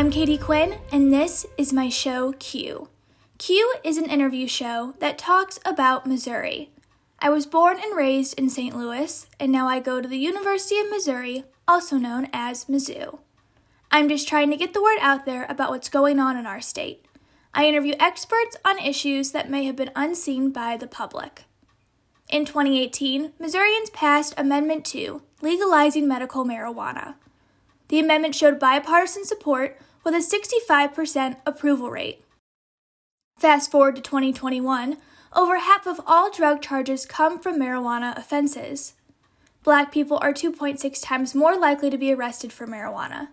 I'm Katie Quinn, and this is my show Q. Q is an interview show that talks about Missouri. I was born and raised in St. Louis, and now I go to the University of Missouri, also known as Mizzou. I'm just trying to get the word out there about what's going on in our state. I interview experts on issues that may have been unseen by the public. In 2018, Missourians passed Amendment 2, legalizing medical marijuana. The amendment showed bipartisan support with a 65% approval rate. Fast forward to 2021, over half of all drug charges come from marijuana offenses. Black people are 2.6 times more likely to be arrested for marijuana.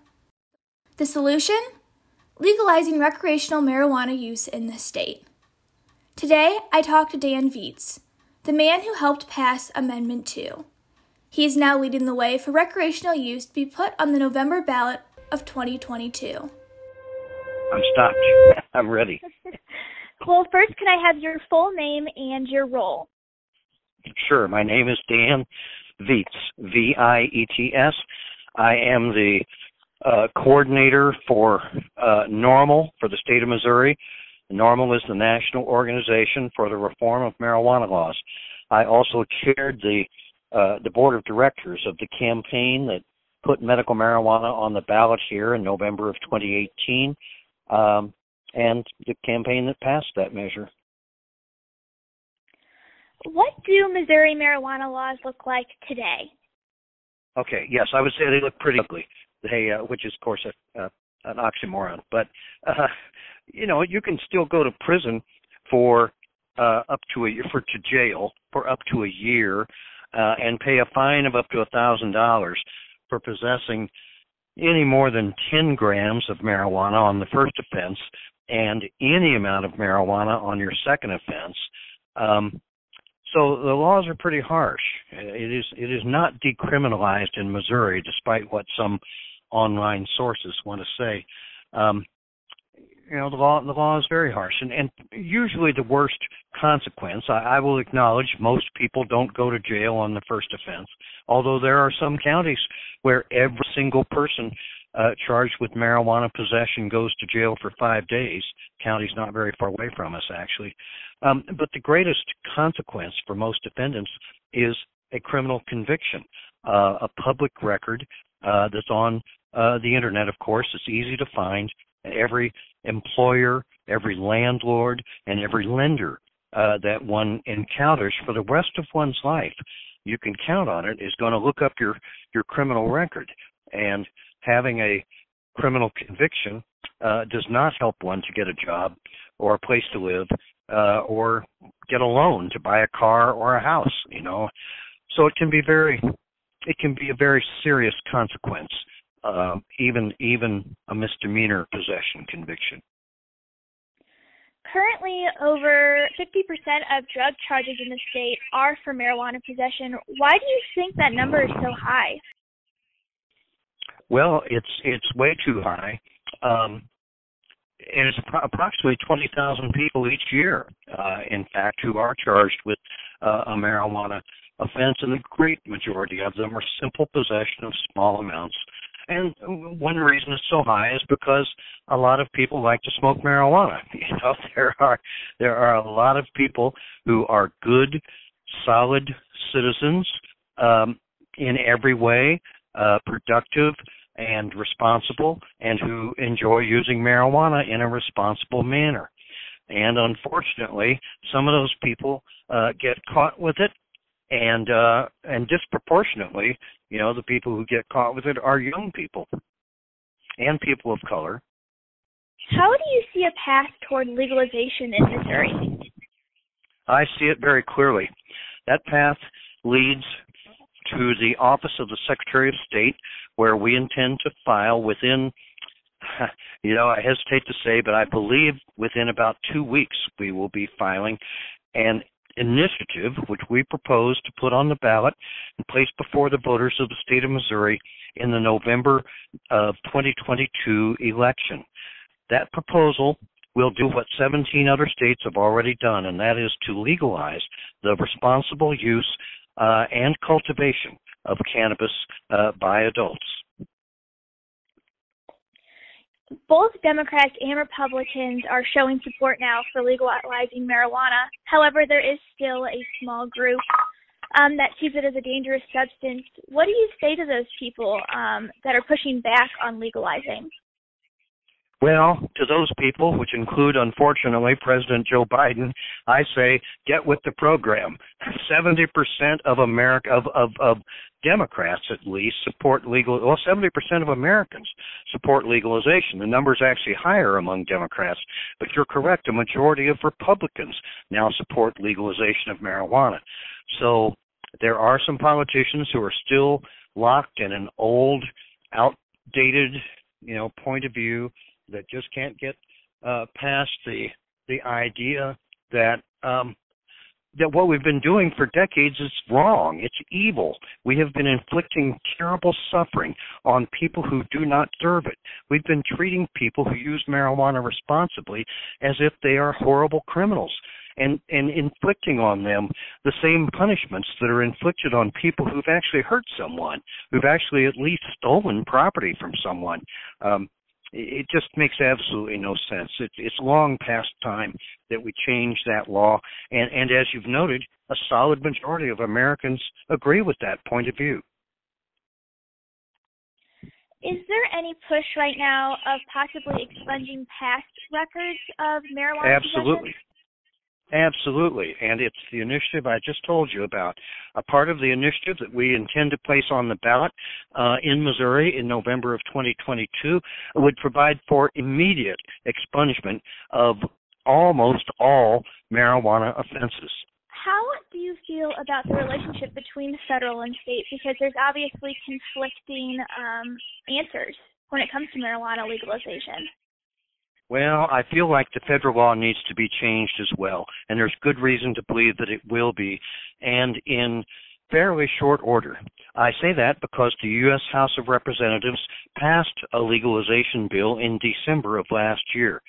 The solution? Legalizing recreational marijuana use in the state. Today, I talked to Dan Viets, the man who helped pass Amendment 2. He is now leading the way for recreational use to be put on the November ballot of 2022. I'm stopped. I'm ready. well, first, can I have your full name and your role? Sure. My name is Dan Viets, V I E T S. I am the uh, coordinator for uh, NORML for the state of Missouri. NORML is the national organization for the reform of marijuana laws. I also chaired the uh, the board of directors of the campaign that put medical marijuana on the ballot here in November of 2018, um, and the campaign that passed that measure. What do Missouri marijuana laws look like today? Okay, yes, I would say they look pretty ugly. They, uh, which is of course a, uh, an oxymoron, but uh, you know you can still go to prison for uh, up to a for to jail for up to a year uh, and pay a fine of up to a thousand dollars for possessing any more than 10 grams of marijuana on the first offense and any amount of marijuana on your second offense. Um, so the laws are pretty harsh. It is it is not decriminalized in Missouri, despite what some online sources want to say. Um, you know the law the law is very harsh and and usually the worst consequence I, I will acknowledge most people don't go to jail on the first offense although there are some counties where every single person uh charged with marijuana possession goes to jail for 5 days. County's not very far away from us actually. Um but the greatest consequence for most defendants is a criminal conviction uh a public record uh that's on uh the internet of course. It's easy to find. Every employer, every landlord, and every lender uh, that one encounters for the rest of one's life, you can count on it, is going to look up your, your criminal record. And having a criminal conviction uh, does not help one to get a job or a place to live uh, or get a loan to buy a car or a house, you know. So it can be very, it can be a very serious consequence uh, even even a misdemeanor possession conviction. Currently, over 50% of drug charges in the state are for marijuana possession. Why do you think that number is so high? Well, it's it's way too high. Um, and it's approximately 20,000 people each year, uh, in fact, who are charged with uh, a marijuana offense, and the great majority of them are simple possession of small amounts and one reason it's so high is because a lot of people like to smoke marijuana. You know, there are there are a lot of people who are good, solid citizens um, in every way, uh, productive and responsible, and who enjoy using marijuana in a responsible manner. And unfortunately, some of those people uh, get caught with it and uh and disproportionately you know the people who get caught with it are young people and people of color. How do you see a path toward legalization in missouri? I see it very clearly. That path leads to the office of the secretary of state where we intend to file within you know i hesitate to say but i believe within about two weeks we will be filing an initiative, which we propose to put on the ballot and place before the voters of the state of Missouri in the November of 2022 election. That proposal will do what 17 other states have already done, and that is to legalize the responsible use uh, and cultivation of cannabis uh, by adults. Both Democrats and Republicans are showing support now for legalizing marijuana. However, there is still a small group um, that sees it as a dangerous substance. What do you say to those people um, that are pushing back on legalizing? Well, to those people, which include, unfortunately, President Joe Biden, I say get with the program. 70% of America, of, of, of Democrats at least, support legal, well, 70% of Americans support legalization. The number is actually higher among Democrats, but you're correct, a majority of Republicans now support legalization of marijuana. So there are some politicians who are still locked in an old, outdated, you know, point of view that just can't get uh, past the the idea that um, that what we've been doing for decades is wrong. It's evil. We have been inflicting terrible suffering on people who do not deserve it. We've been treating people who use marijuana responsibly as if they are horrible criminals and and inflicting on them the same punishments that are inflicted on people who've actually hurt someone, who've actually at least stolen property from someone. Um, it just makes absolutely no sense. It, it's long past time that we change that law, and, and as you've noted, a solid majority of Americans agree with that point of view. Is there any push right now of possibly expunging past records of marijuana? Absolutely. Possession? Absolutely. And it's the initiative I just told you about. A part of the initiative that we intend to place on the ballot uh, in Missouri in November of 2022 would provide for immediate expungement of almost all marijuana offenses. How do you feel about the relationship between federal and state? Because there's obviously conflicting um, answers when it comes to marijuana legalization. Well, I feel like the federal law needs to be changed as well, and there's good reason to believe that it will be, and in fairly short order. I say that because the U.S. House of Representatives passed a legalization bill in December of last year.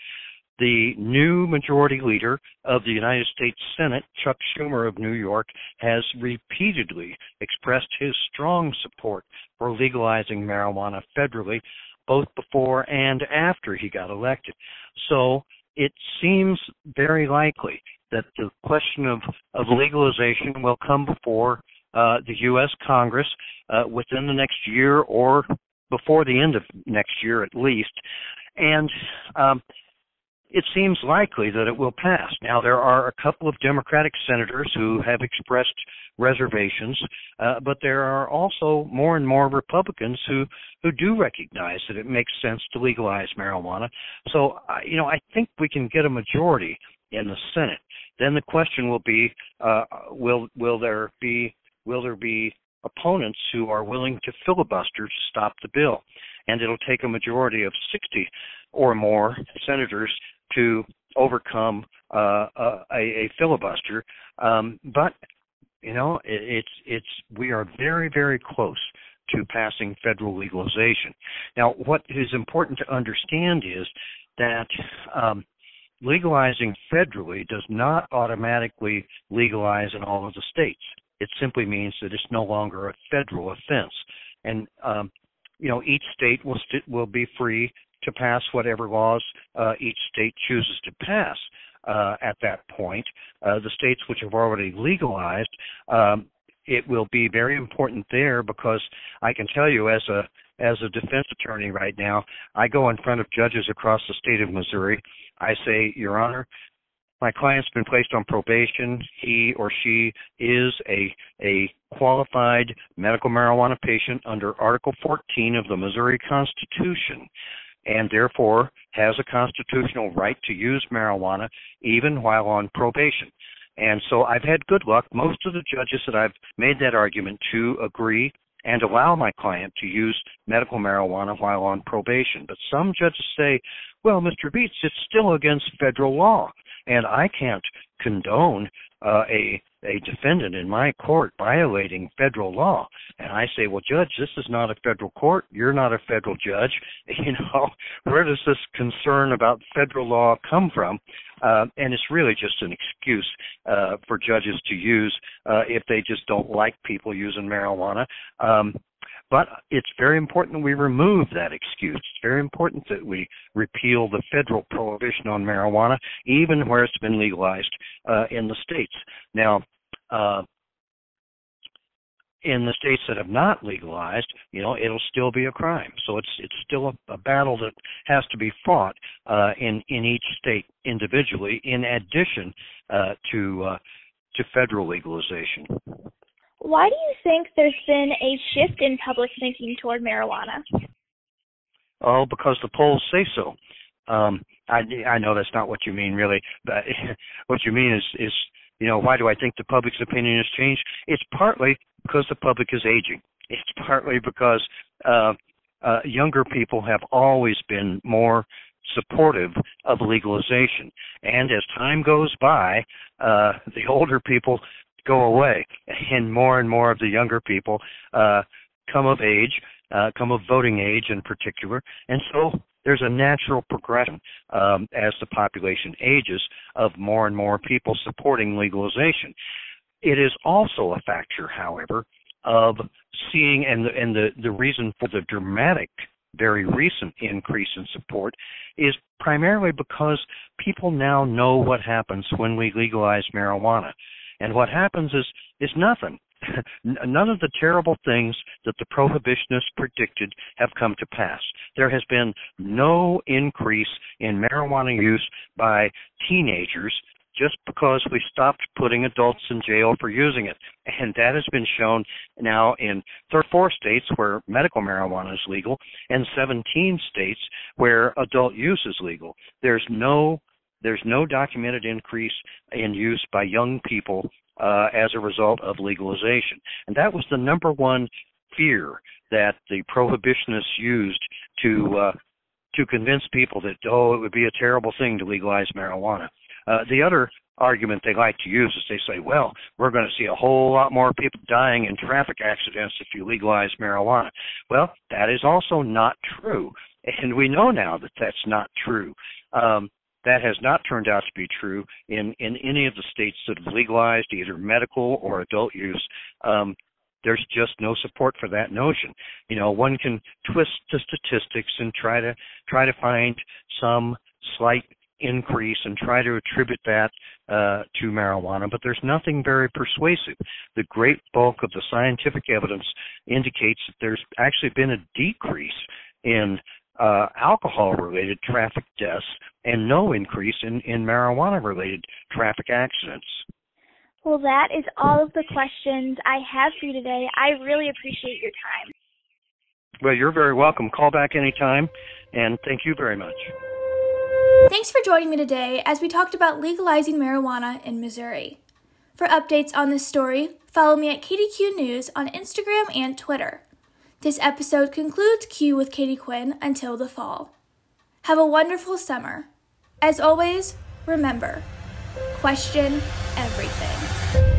The new majority leader of the United States Senate, Chuck Schumer of New York, has repeatedly expressed his strong support for legalizing marijuana federally both before and after he got elected. So it seems very likely that the question of, of legalization will come before uh, the U.S. Congress uh, within the next year or before the end of next year at least. And um, it seems likely that it will pass. Now, there are a couple of Democratic senators who have expressed reservations, uh, but there are also more and more Republicans who who do recognize that it makes sense to legalize marijuana. So, you know, I think we can get a majority in the Senate. Then the question will be, uh, will will there be will there be opponents who are willing to filibuster to stop the bill? And it'll take a majority of 60 or more senators to overcome uh, a, a, filibuster. Um, but you know, it, it's it's we are very very close to passing federal legalization. Now, what is important to understand is that um, legalizing federally does not automatically legalize in all of the states. It simply means that it's no longer a federal offense, and um, you know each state will st- will be free to pass whatever laws uh, each state chooses to pass uh, at that point. Uh, the states which have already legalized, um, it will be very important there because I can tell you as a as a defense attorney right now, I go in front of judges across the state of Missouri. I say, Your Honor, my client's been placed on probation. He or she is a a qualified medical marijuana patient under Article 14 of the Missouri Constitution and therefore has a constitutional right to use marijuana even while on probation. And so I've had good luck. Most of the judges that I've made that argument to agree and allow my client to use medical marijuana while on probation. But some judges say, well, Mr. Viets, it's still against federal law, and I can't condone uh, a a defendant in my court violating federal law. And i say well judge this is not a federal court. You're not a federal judge. You know where does this concern about federal law come from? Uh, and it's really just an excuse uh, for judges to use uh, if they just don't like people using marijuana. Um, But it's very important that we remove that excuse. It's very important that we repeal the federal prohibition on marijuana, even where it's been legalized uh, in the states. Now, uh, in the states that have not legalized, you know, it'll still be a crime. So it's it's still a, a battle that has to be fought uh, in in each state individually, in addition uh, to uh, to federal legalization. Why do you think there's been a shift in public thinking toward marijuana? Oh, because the polls say so. Um, I I know that's not what you mean, really, but what you mean is is you know why do I think the public's opinion has changed? It's partly because the public is aging. It's partly because uh, uh, younger people have always been more supportive of legalization, and as time goes by, uh, the older people go away, and more and more of the younger people uh, come of age, uh, come of voting age in particular, and so there's a natural progression um, as the population ages of more and more people supporting legalization. It is also a factor, however, of seeing and the, and the, the reason for the dramatic very recent increase in support is primarily because people now know what happens when we legalize marijuana. And what happens is is nothing. None of the terrible things that the prohibitionists predicted have come to pass. There has been no increase in marijuana use by teenagers just because we stopped putting adults in jail for using it. And that has been shown now in four states where medical marijuana is legal and 17 states where adult use is legal. There's no there's no documented increase in use by young people uh, as a result of legalization. And that was the number one fear that the prohibitionists used to uh, to convince people that oh it would be a terrible thing to legalize marijuana. Uh, the other argument they like to use is they say, well, we're going to see a whole lot more people dying in traffic accidents if you legalize marijuana. Well, that is also not true. And we know now that that's not true. Um, that has not turned out to be true in, in any of the states that have legalized either medical or adult use. Um, there's just no support for that notion. You know, one can twist the statistics and try to try to find some slight increase and try to attribute that uh, to marijuana, but there's nothing very persuasive. The great bulk of the scientific evidence indicates that there's actually been a decrease in uh, alcohol related traffic deaths and no increase in, in marijuana related traffic accidents. Well, that is all of the questions I have for you today. I really appreciate your time. Well, you're very welcome. Call back anytime, and thank you very much. Thanks for joining me today as we talked about legalizing marijuana in Missouri. For updates on this story, follow me at KDQ News on Instagram and Twitter. This episode concludes Q with Katie Quinn until the fall. Have a wonderful summer. As always, remember question everything.